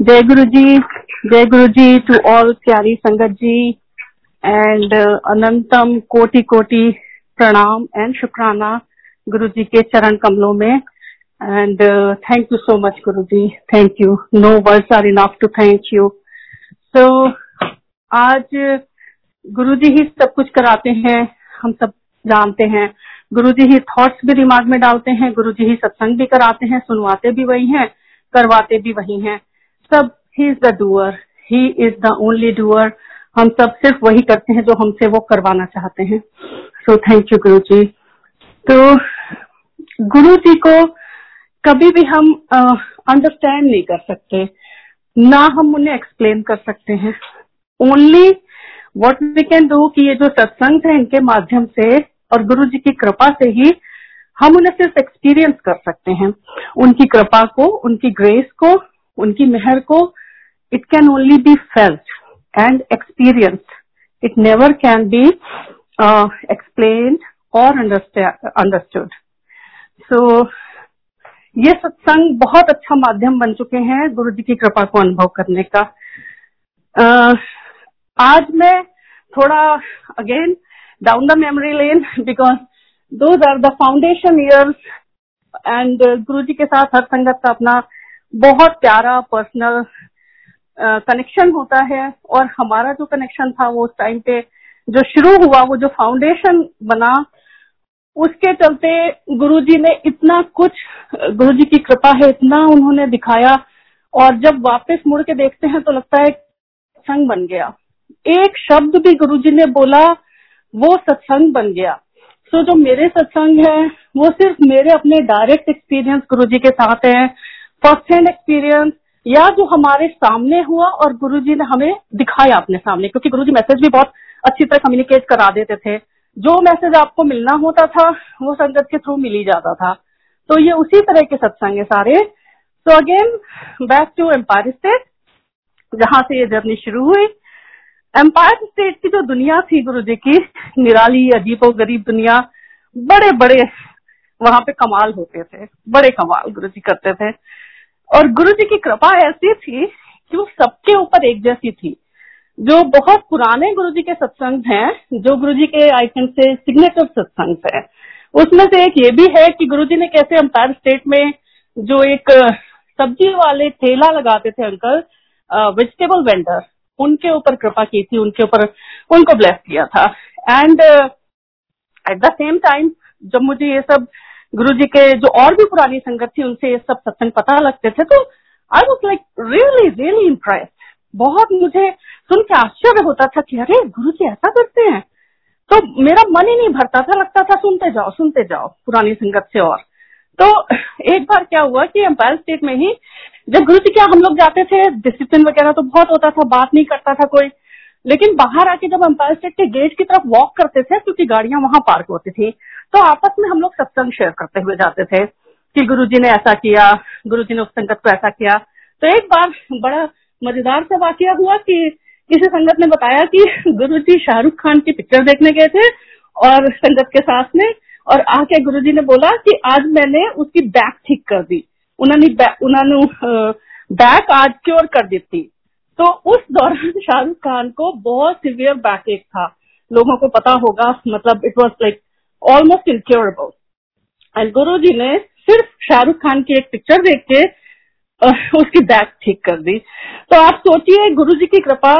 जय गुरु जी जय गुरु जी to all प्यारी संगत जी एंड अनंतम कोटि कोटि प्रणाम एंड शुक्राना गुरु जी के चरण कमलों में and thank you so much Guru ji thank you no words are enough to thank you so आज गुरु जी ही सब कुछ कराते हैं, हम सब जानते हैं। गुरु जी ही थॉट्स भी दिमाग में डालते हैं गुरु जी ही सत्संग भी कराते हैं, सुनवाते भी वही हैं, करवाते भी वही हैं। सब he is the doer he is the only doer हम सब सिर्फ़ वही करते हैं जो हमसे वो करवाना चाहते हैं। सो थैंक यू गुरु जी तो गुरु जी को कभी भी हम अंडरस्टैंड uh, नहीं कर सकते। ना हम उन्हें एक्सप्लेन कर सकते हैं। Only what we can do कि ये जो सत्संग है इनके माध्यम से और गुरु जी की कृपा से ही हम उन्हें सिर्फ़ एक्सपीरियंस कर सकते हैं। उनकी कृपा को उनकी ग्रेस को उनकी मेहर को it can only be felt and experience it never can be explain or understood so ये सत्संग बहुत अच्छा माध्यम बन चुके हैं गुरु जी की कृपा को अनुभव करने का। uh, आज मैं थोड़ा again down the memory lane because those are the foundation years and Guru ji के साथ हर संगत का अपना बहुत प्यारा पर्सनल कनेक्शन होता है और हमारा जो कनेक्शन था वो उस टाइम पे जो शुरू हुआ वो जो फाउंडेशन बना उसके चलते गुरुजी ने इतना कुछ गुरुजी की कृपा है इतना उन्होंने दिखाया और जब वापस मुड़ के देखते हैं तो लगता है सत्संग बन गया। एक शब्द भी गुरुजी ने बोला वो सत्संग बन गया। सो so, जो मेरे सत्संग है वो सिर्फ़ मेरे अपने डायरेक्ट एक्सपीरियंस गुरु जी के साथ है। फ़र्स्ट हैंड एक्सपीरियंस या जो हमारे सामने हुआ और गुरु जी ने हमें दिखाया अपने सामने, क्योंकि गुरु जी मैसेज भी बहुत अच्छी तरह कम्युनिकेट करा देते थे। जो मैसेज आपको मिलना होता था, वो संगत के थ्रू मिल ही जाता था। तो ये उसी तरह के सत्संग है सारे। So again back to Empire State जहाँ से ये जर्नी शुरू हुई। एम्पायर स्टेट की जो दुनिया थी गुरु जी की, निराली, अजीबो गरीब दुनिया बड़े बड़े वहाँ पे कमाल होते थे, बड़े कमाल गुरु जी करते थे। और गुरु जी की कृपा ऐसी थी कि वो सबके ऊपर एक जैसी थी। जो बहुत पुराने गुरु जी के सत्संग हैं, जो गुरु जी के आइकन से सिग्नेचर सत्संग है। उसमें से एक ये भी है कि गुरु जी ने कैसे एम्पायर स्टेट में जो एक सब्ज़ी वाले ठेला लगाते थे अंकल वेजिटेबल वेंडर उनके ऊपर कृपा की थी, उनके ऊपर, उनको ब्लेस किया था। And at the same time जब मुझे ये सब गुरु जी के जो और भी पुरानी संगत थी, उनसे ये सब सत्संग पता लगते थे तो I was like really really impress बहुत मुझे सुन के आश्चर्य होता था कि अरे गुरु जी ऐसा करते हैं। तो मेरा मन ही नहीं भरता था, लगता था सुनते जाओ सुनते जाओ, पुरानी संगत से और। तो एक बार क्या हुआ कि एम्पायर स्टेट में ही जब गुरु जी क्या हम लोग जाते थे डिसिप्लिन वगैरह तो बहुत होता था, बात नहीं करता था कोई। लेकिन बाहर आके जब एम्पायर स्टेट के गेट की तरफ़ वॉक करते थे, क्योंकि गाड़ियाँ वहाँ पार्क होती थी तो आपस में हम लोग सत्संग शेयर करते हुए जाते थे कि गुरु जी ने ऐसा किया गुरु जी ने उस संगत को ऐसा किया। तो एक बार बड़ा मज़ेदार सा वाक्य हुआ कि किसी संगत ने बताया कि गुरु जी शाहरुख खान की पिक्चर देखने गए थे और संगत के साथ में, और आके गुरु जी ने बोला कि आज मैंने उसकी बैक ठीक कर दी। उन्होंने बैक आज क्योर कर दी थी। तो उस दौरान शाहरुख खान को बहुत सिवियर बैक एक था। लोगों को पता होगा मतलब it was like almost incurable and Guru ji ने सिर्फ़ शाहरुख खान की एक पिक्चर देख के उसकी बैक ठीक कर दी। तो आप सोचिए गुरु जी की कृपा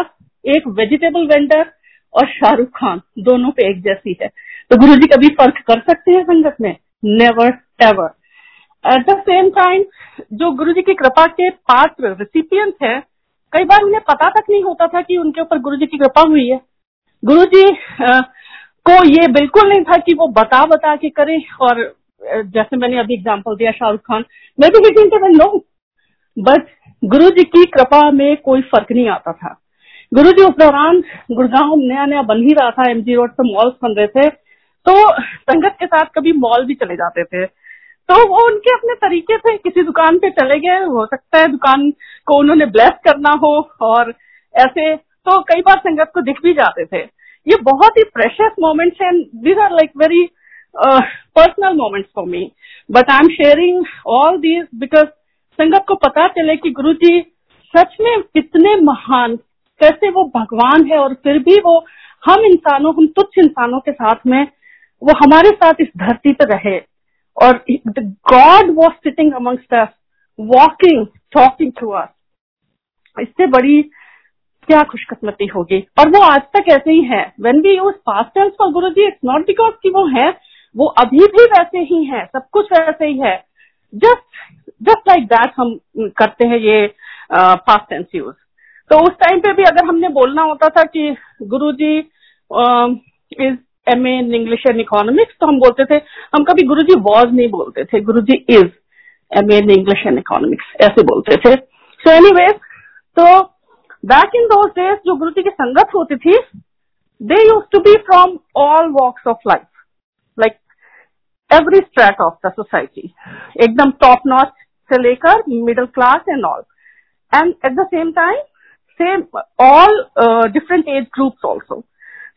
एक वेजिटेबल वेंडर और शाहरुख खान दोनों पे एक जैसी है। तो गुरु जी कभी फ़र्क कर सकते हैं संगत में? Never ever at the same time जो गुरु जी की कृपा के पात्र रिसिपियंट है कई बार उन्हें पता तक नहीं होता था कि उनके ऊपर गुरु जी की कृपा हुई है। गुरु जी को ये बिल्कुल नहीं था कि वो बता बता के करे और जैसे मैंने अभी एग्ज़ाम्पल दिया शाहरुख खान, मैं भी डिटेन नो बट गुरु जी की कृपा में कोई फ़र्क नहीं आता था। गुरु जी उस दौरान गुड़गांव नया नया बन ही रहा था एमजी रोड पर मॉल्स बन रहे थे तो संगत के साथ कभी मॉल भी चले जाते थे। तो वो उनके अपने तरीके से किसी दुकान पे चले गए। हो सकता है दुकान को उन्होंने ब्लेस करना हो और ऐसे तो कई बार संगत को दिख भी जाते थे। ये बहुत ही प्रेशियस मोमेंट्स हैं। These are like very personal moments for me but I am sharing all these because संगत को पता चले कि गुरु जी सच में कितने महान, कैसे वो भगवान है और फिर भी वो हम इंसानों, हम तुच्छ इंसानों के साथ में, वो हमारे साथ इस धरती पर रहे। और God was sitting amongst us walking talking to us इससे बड़ी क्या खुशकिस्मती होगी? और वो आज तक ऐसे ही है। When we use past tense for Guru ji it's not because की वो है, वो अभी भी वैसे ही है, सब कुछ वैसे ही है। जस्ट जस्ट लाइक दैट हम करते हैं ये पास्ट टेंस यूज़ तो उस टाइम पे भी अगर हमने बोलना होता था कि Guru ji is M A in English and economics तो हम बोलते थे, हम कभी गुरु जी वॉज़ नहीं बोलते थे Guru ji is M in English and economics ऐसे बोलते थे। सो एनी वेज तो बैक इन दोज डेज़ जो गुरु जी की संगत होती थी they used to be from all walks of life like every strata of the society एकदम टॉप नॉच से लेकर middle class and all and at the same time same all different age groups also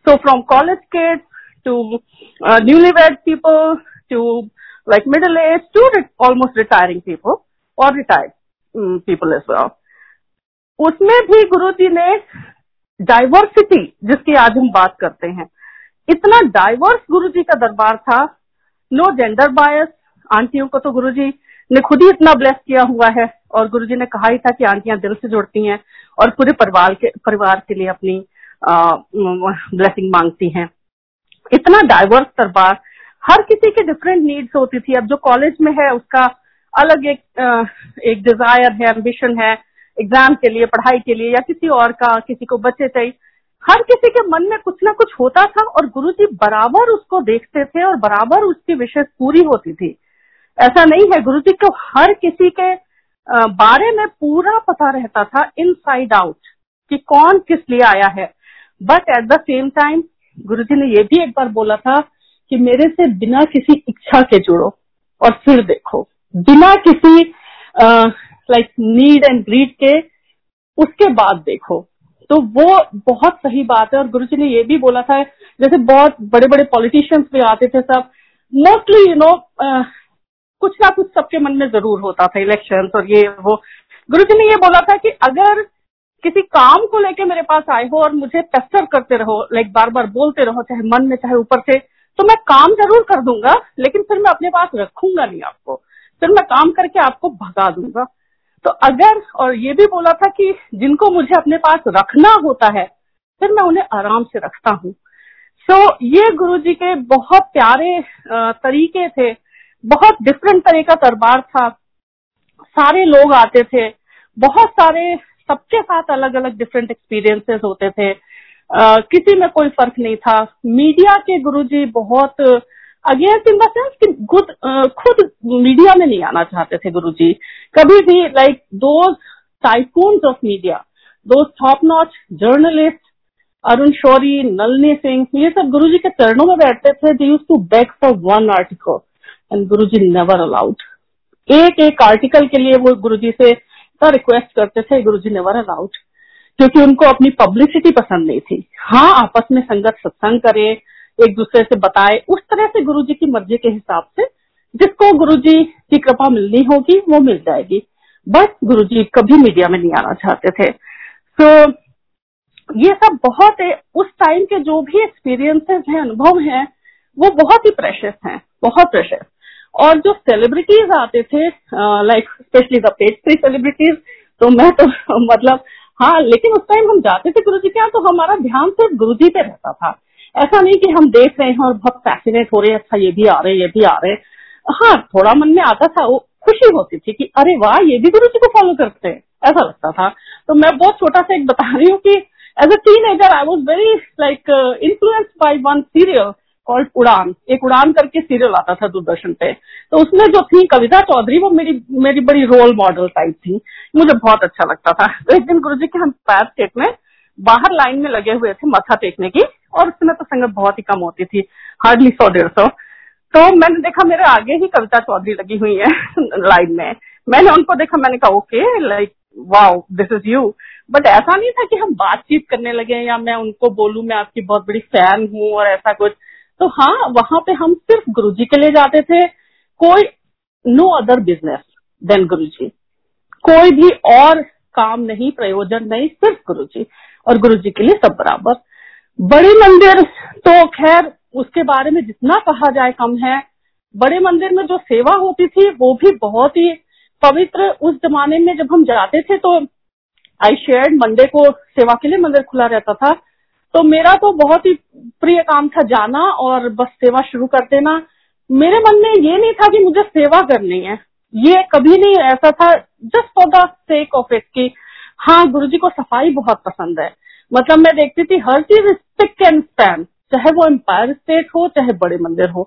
so from college kids to uh, newlywed people to like middle age to re- almost retiring people or retired um, people as well. उसमें भी गुरु जी ने diversity जिसकी आज हम बात करते हैं इतना डाइवर्स गुरु जी का दरबार था नो जेंडर बायस आंटियों को तो गुरु जी ने खुद ही इतना ब्लेस किया हुआ है और गुरु जी ने कहा ही था कि आंटियाँ दिल से जुड़ती हैं और पूरे परिवार के परिवार के लिए अपनी ब्लेसिंग मांगती हैं इतना डाइवर्स दरबार, हर किसी के डिफरेंट नीड्स होती थी। अब जो कॉलेज में है, उसका अलग एक एक डिज़ायर है एम्बिशन है एग्ज़ाम के लिए, पढ़ाई के लिए, या किसी और का, किसी को बच्चे चाहिए हर किसी के मन में कुछ ना कुछ होता था और गुरु जी बराबर उसको देखते थे और बराबर उसकी विशेष पूरी होती थी। ऐसा नहीं है, गुरु जी को हर किसी के बारे में पूरा पता रहता था इन साइड आउट कि कौन किस लिए आया है। But at the same time Guru ji ने यह भी एक बार बोला था कि मेरे से बिना किसी इच्छा के जुड़ो और फिर देखो। बिना किसी लाइक नीड एंड ग्रीड के उसके बाद देखो। तो वो बहुत सही बात है और गुरु जी ने ये भी बोला था, जैसे बहुत बड़े बड़े पॉलिटिशियंस भी आते थे सब। मोस्टली यू नो कुछ ना कुछ सबके मन में ज़रूर होता था इलेक्शन और ये वो। गुरु जी ने ये बोला था कि अगर किसी काम को लेके मेरे पास आए हो और मुझे पेस्टर करते रहो लाइक बार बार बोलते रहो चाहे मन में चाहे ऊपर से तो मैं काम ज़रूर कर दूँगा लेकिन फिर मैं अपने पास रखूँगा नहीं आपको। फिर मैं काम करके आपको भगा दूँगा। तो अगर और ये भी बोला था कि जिनको मुझे अपने पास रखना होता है फिर मैं उन्हें आराम से रखता हूँ। सो so, ये गुरु जी के बहुत प्यारे तरीके थे बहुत डिफरेंट तरह का दरबार था। सारे लोग आते थे बहुत सारे सबके साथ अलग अलग डिफरेंट एक्सपीरियंसेस होते थे। आ, किसी में कोई फ़र्क नहीं था। मीडिया के गुरुजी बहुत अगेंस्ट इन द सेंस कि खुद खुद मीडिया में नहीं आना चाहते थे गुरुजी। कभी भी like those tycoons of media दो top notch journalist Arun Shourie Nalini Singh ये सब गुरुजी के चरणों में बैठते थे। They used to beg for one article and Guruji never allowed एक एक आर्टिकल के लिए वो गुरुजी से का रिक्वेस्ट करते थे गुरु जी नेवर अलाउड क्योंकि उनको अपनी पब्लिसिटी पसंद नहीं थी। हाँ आपस में संगत सत्संग करे एक दूसरे से बताए उस तरह से गुरु जी की मर्ज़ी के हिसाब से जिसको गुरु जी की कृपा मिलनी होगी वो मिल जाएगी। बस गुरु जी कभी मीडिया में नहीं आना चाहते थे। सो so, ये सब बहुत उस टाइम के जो भी एक्सपीरियंसेस हैं अनुभव हैं वो बहुत ही प्रेशियस हैं बहुत प्रेशियस और जो सेलिब्रिटीज आते थे like specially the page three celebrities तो मैं तो मतलब हाँ लेकिन उस टाइम हम जाते थे गुरु जी के यहाँ तो हमारा ध्यान सिर्फ़ गुरु जी पे रहता था। ऐसा नहीं कि हम देख रहे हैं और बहुत फैसिनेट हो रहे हैं अच्छा ये भी आ रहे, ये भी आ रहे। हैं, थोड़ा मन में आता था, वो खुशी होती थी कि, अरे वाह, ये भी गुरु जी को फॉलो करते हैं। ऐसा लगता था। तो मैं बहुत छोटा सा एक बता रही हूँ कि as a teenager I was very like influence by one serial called Udaan. एक उड़ान करके सीरियल आता था दूरदर्शन पे। तो उसमें जो थी कविता चौधरी, वो मेरी मेरी बड़ी रोल मॉडल टाइप थी। मुझे बहुत अच्छा लगता था। तो एक दिन गुरु जी के हम पैर टेकने बाहर लाइन में लगे हुए थे मथा टेकने की, और उसमें तो संगत बहुत ही कम होती थी हार्डली सौ, डेढ़ सौ। तो मैंने देखा मेरे आगे ही कविता चौधरी लगी हुई है लाइन में। मैंने उनको देखा, मैंने कहा okay like wow this is you but ऐसा नहीं था कि हम बातचीत करने लगे या मैं उनको बोलूँ, मैं आपकी बहुत बड़ी फ़ैन हूँ और ऐसा कुछ। तो हाँ वहाँ पे हम सिर्फ़ गुरु जी के लिए जाते थे। कोई नो अदर बिज़नेस देन गुरु जी कोई भी और काम नहीं, प्रयोजन नहीं, सिर्फ़ गुरु जी और गुरु जी के लिए सब बराबर। बड़े मंदिर तो खैर, उसके बारे में जितना कहा जाए कम है। बड़े मंदिर में जो सेवा होती थी, वो भी बहुत ही पवित्र। उस जमाने में जब हम जाते थे तो आई शेयर मंडे को सेवा के लिए मंदिर खुला रहता था। तो मेरा तो बहुत ही प्रिय काम था जाना और बस सेवा शुरू कर देना। मेरे मन में ये नहीं था कि मुझे सेवा करनी है। ये कभी नहीं ऐसा था just for the sake of it की हाँ गुरु जी को सफ़ाई बहुत पसंद है। मतलब मैं देखती थी हर चीज़ स्टिक एंड स्पैन चाहे वो एम्पायर स्टेट हो, चाहे बड़े मंदिर हो।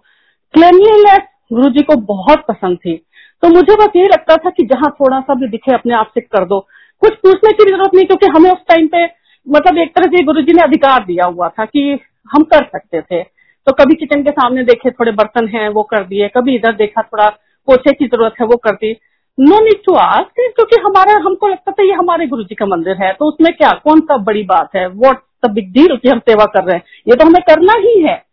क्लिनलीनेस गुरु जी को बहुत पसंद थी। तो मुझे बस ये लगता था कि जहाँ थोड़ा सा भी दिखे, अपने आप से कर दो। कुछ पूछने की ज़रूरत नहीं, क्योंकि हमें उस टाइम पे मतलब एक तरह से गुरु जी ने अधिकार दिया हुआ था कि हम कर सकते थे। तो कभी किचन के सामने देखे थोड़े बर्तन हैं, वो कर दिए। कभी इधर देखा थोड़ा पोछे की ज़रूरत है, वो कर दी। नो नीड टू आस्क क्योंकि हमारा, हमको लगता था ये हमारे गुरु जी का मंदिर है। तो उसमें क्या, कौन सा बड़ी बात है? वॉट द बिग डील कि हम सेवा कर रहे हैं? ये तो हमें करना ही है।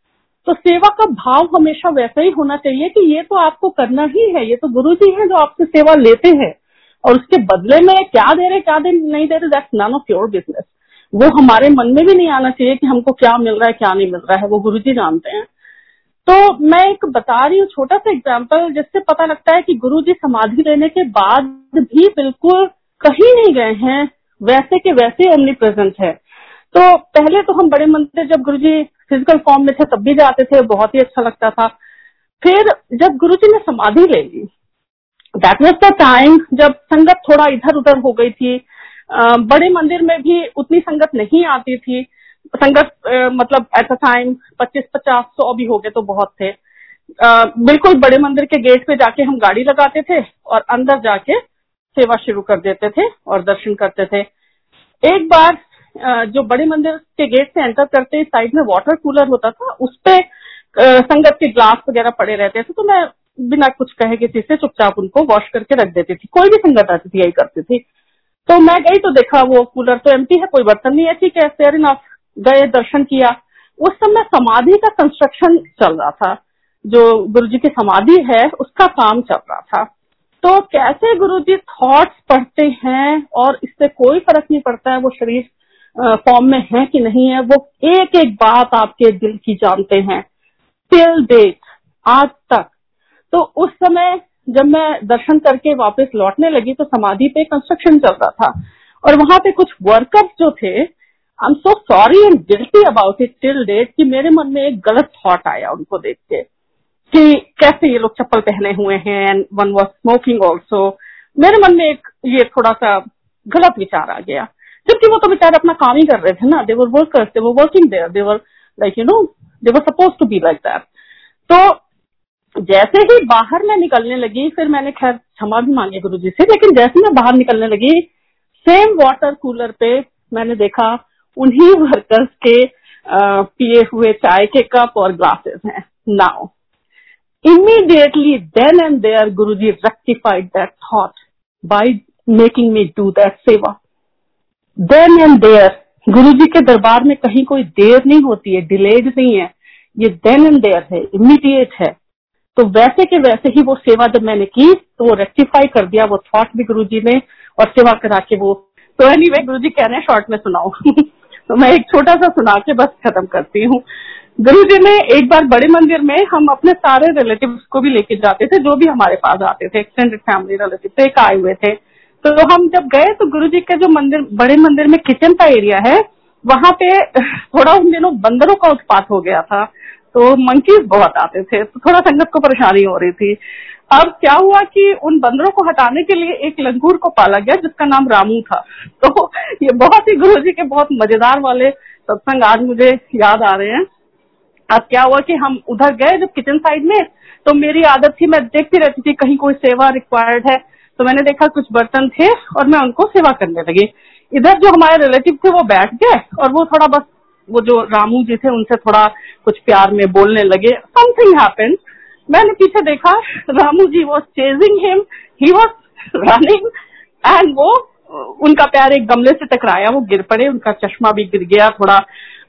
तो सेवा का भाव हमेशा वैसा ही होना चाहिए कि ये तो आपको करना ही है। ये तो गुरु जी है जो आपसे सेवा लेते हैं। और उसके बदले में क्या दे रहे, क्या दे, नहीं दे रहे that's none of your business वो हमारे मन में भी नहीं आना चाहिए कि हमको क्या मिल रहा है, क्या नहीं मिल रहा है, वो गुरु जी जानते हैं। तो मैं एक बता रही हूँ, छोटा सा एग्ज़ाम्पल जिससे पता लगता है कि गुरु जी समाधि लेने के बाद भी बिल्कुल कहीं नहीं गए हैं, वैसे के वैसे ओमनी प्रेजेंट है। तो पहले तो हम बड़े मंदिर जब गुरु जी फ़िज़िकल फॉर्म में थे, तब भी जाते थे, बहुत ही अच्छा लगता था। फिर जब गुरु जी ने समाधि ले ली दैट वॉज़ द टाइम जब संगत थोड़ा इधर उधर हो गई थी बड़े मंदिर में भी उतनी संगत नहीं आती थी। संगत मतलब एट अ टाइम पच्चीस, पचास, सौ भी हो गए तो बहुत थे। बिल्कुल बड़े मंदिर के गेट पे जाके हम गाड़ी लगाते थे और अंदर जाके सेवा शुरू कर देते थे और दर्शन करते थे। एक बार जो बड़े मंदिर के गेट से एंटर करते ही साइड में वाटर कूलर होता था, उस पे संगत के ग्लास वगैरह पड़े रहते थे तो मैं बिना कुछ कहे किसी से चुपचाप उनको वॉश करके रख देती थी। कोई भी संगत आती थी, यही करती थी। तो मैं गई तो देखा वो कूलर तो एम्प्टी है, कोई बर्तन नहीं है, ठीक है फेयर इनफ गए, दर्शन किया। उस समय समाधि का कंस्ट्रक्शन चल रहा था। जो गुरु जी की समाधि है, उसका काम चल रहा था। तो कैसे गुरु जी थॉट्स पढ़ते हैं और इससे कोई फ़र्क नहीं पड़ता है, वो शरीर फॉर्म में है कि नहीं है, वो एक एक बात आपके दिल की जानते हैं। टिल डेट आज तक। तो उस समय जब मैं दर्शन करके वापस लौटने लगी तो समाधि पे कंस्ट्रक्शन चल रहा था। और वहाँ पे कुछ वर्कर्स जो थे I am so sorry and guilty about it till date कि मेरे मन में एक गलत थॉट आया उनको देख के कि कैसे ये लोग चप्पल पहने हुए हैं and one was smoking also मेरे मन में एक ये थोड़ा सा गलत विचार आ गया। जबकि वो तो बेचारे अपना काम ही कर रहे थे ना। They were workers they were working there they were like you know they were suppose to be like that तो जैसे ही बाहर मैं निकलने लगी, फिर मैंने खैर क्षमा भी मांगी गुरु जी से, लेकिन जैसे मैं बाहर निकलने लगी सेम वाटर कूलर पे मैंने देखा उन्हीं वर्कर्स के पिए हुए चाय के कप और ग्लासेस हैं। Now immediately then and there Guru ji rectified that thought by making me do that seva then and there Guru ji के दरबार में कहीं कोई देर नहीं होती है डिलेड नहीं है। ये देन एंड देयर है इमीडिएट है। तो वैसे के वैसे ही वो सेवा जब मैंने की तो वो रेक्टिफाई कर दिया, वो थॉट भी गुरु जी ने और सेवा करा के वो तो एनी वे गुरु जी कह रहे हैं शॉर्ट में सुनाओ. तो मैं एक छोटा सा सुना के बस खत्म करती हूँ। गुरु जी ने एक बार बड़े मंदिर में हम अपने सारे रिलेटिव को भी लेके जाते थे, जो भी हमारे पास आते थे एक्सटेंडेड फैमिली रिलेटिव थे, एक आए हुए थे। तो हम जब गए तो गुरु जी का जो मंदिर, बड़े मंदिर में किचन का एरिया है, वहाँ पे थोड़ा उन दिनों बंदरों का उत्पात हो गया था। तो मंकीज बहुत आते थे तो थोड़ा संगत को परेशानी हो रही थी। अब क्या हुआ कि उन बंदरों को हटाने के लिए एक लंगूर को पाला गया, जिसका नाम रामू था। तो ये बहुत ही गुरु जी के बहुत मज़ेदार वाले सत्संग आज मुझे याद आ रहे हैं। अब क्या हुआ कि हम उधर गए जब किचन साइड में तो मेरी आदत थी, मैं देखती रहती थी कहीं कोई सेवा रिक्वायर्ड है। तो मैंने देखा कुछ बर्तन थे और मैं उनको सेवा करने लगी। इधर जो हमारे रिलेटिव थे, वो बैठ गए और वो थोड़ा बस वो जो रामू जी थे उनसे थोड़ा कुछ प्यार में बोलने लगे। समथिंग हैपेंड मैंने पीछे देखा Ramu ji was chasing him he was running and वो उनका प्यार एक गमले से टकराया वो गिर पड़े उनका चश्मा भी गिर गया थोड़ा।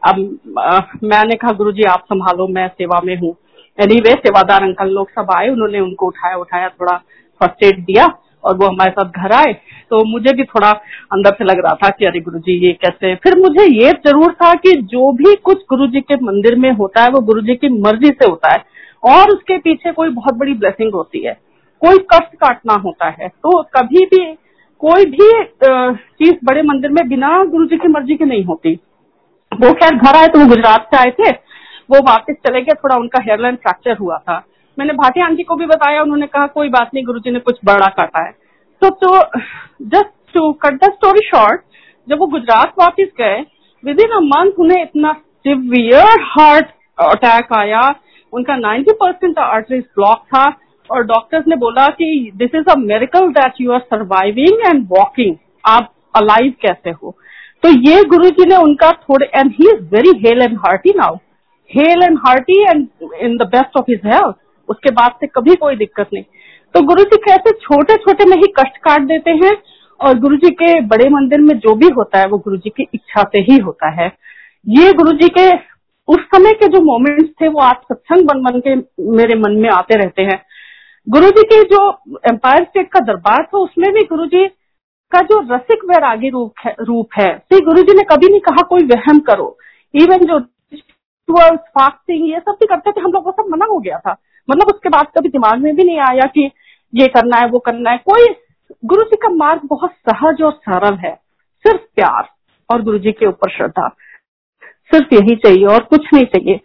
अब आ, मैंने कहा गुरु जी आप संभालो मैं सेवा में हूँ. एनी वे सेवादार अंकल लोग सब आए उन्होंने उनको उठाया उठाया थोड़ा फ़र्स्ट एड दिया। और वो हमारे साथ घर आए तो मुझे भी थोड़ा अंदर से लग रहा था कि अरे गुरु जी ये कैसे फिर मुझे ये ज़रूर था कि जो भी कुछ गुरु जी के मंदिर में होता है, वो गुरु जी की मर्ज़ी से होता है, और उसके पीछे कोई बहुत बड़ी ब्लेसिंग होती है। कोई कष्ट काटना होता है तो कभी भी कोई भी चीज़ बड़े मंदिर में बिना गुरु जी की मर्ज़ी की नहीं होती। वो खैर घर आए तो वो गुजरात से आए थे, वो वापस चले गए, थोड़ा उनका हेयरलाइन फ्रैक्चर हुआ था। मैंने भाटिया आंटी को भी बताया, उन्होंने कहा, कोई बात नहीं, गुरुजी ने कुछ बड़ा काटा है। तो तो just to cut the story short जब वो गुजरात वापस गए विद इन अ मंथ उन्हें इतना सिवियर हार्ट अटैक आया। उनका 90 परसेंट आर्टरीज ब्लॉक था और डॉक्टर्स ने बोला कि this is a miracle that you are surviving and walking आप अलाइव कैसे हो? तो ये गुरु जी ने उनका थोड़े and he is very hale and hearty now hale and hearty and in the best of his health उसके बाद से कभी कोई दिक्कत नहीं। तो गुरु जी कैसे छोटे छोटे में ही कष्ट काट देते हैं और गुरु जी के बड़े मंदिर में जो भी होता है, वो गुरु जी की इच्छा से ही होता है। ये गुरु जी के उस समय के जो मोमेंट्स थे, वो आज सत्संग बन बन के मेरे मन में आते रहते हैं। गुरु जी के जो एम्पायर स्टेट का दरबार था, उसमें भी गुरु जी का जो रसिक वैरागी रूप है रूप है गुरु जी ने कभी नहीं कहा, कोई वहम करो। इवन जो फास्टिंग ये सब भी करते थे, हम लोग को सब मना हो गया था। मतलब उसके बाद कभी दिमाग में भी नहीं आया कि ये करना है वो करना है। कोई गुरु जी का मार्ग बहुत सहज और सरल है। सिर्फ़ प्यार और गुरु जी के ऊपर श्रद्धा। सिर्फ़ यही चाहिए और कुछ नहीं चाहिए।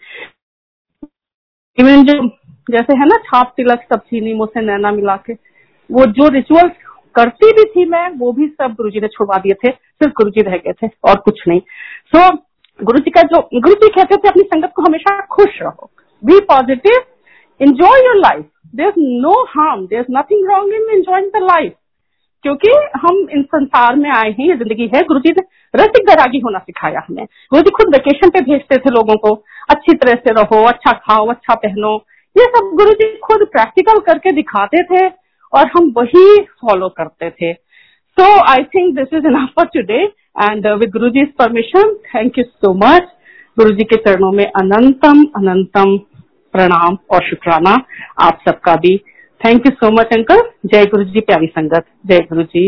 इवन जो जैसे है ना छाप तिलक सब चीनी मुझसे नैना मिला के वो जो रिचुअल्स करती भी थी मैं वो भी सब गुरु जी ने छुड़वा दिए थे। सिर्फ़ गुरु जी रह गए थे और कुछ नहीं। सो so, गुरु जी का जो गुरु जी कहते थे अपनी संगत को हमेशा खुश रहो। Be positive enjoy your life. There's no harm. There's nothing wrong in enjoying the life. क्योंकि हम इन संसार में आए हैं, ये ज़िंदगी है, गुरु जी ने रसिक दरागी होना सिखाया हमें गुरु जी खुद वेकेशन पे भेजते थे लोगों को अच्छी तरह से रहो अच्छा खाओ अच्छा पहनो ये सब गुरु जी खुद प्रैक्टिकल करके दिखाते थे और हम वही फॉलो करते थे so I think this is enough for today and with Guru ji permission thank you so much Guru ji के चरणों में अनंतम अनंतम प्रणाम और शुक्राना आप सबका भी। Thank you so much uncle जय गुरु जी प्यारी संगत। जय गुरु जी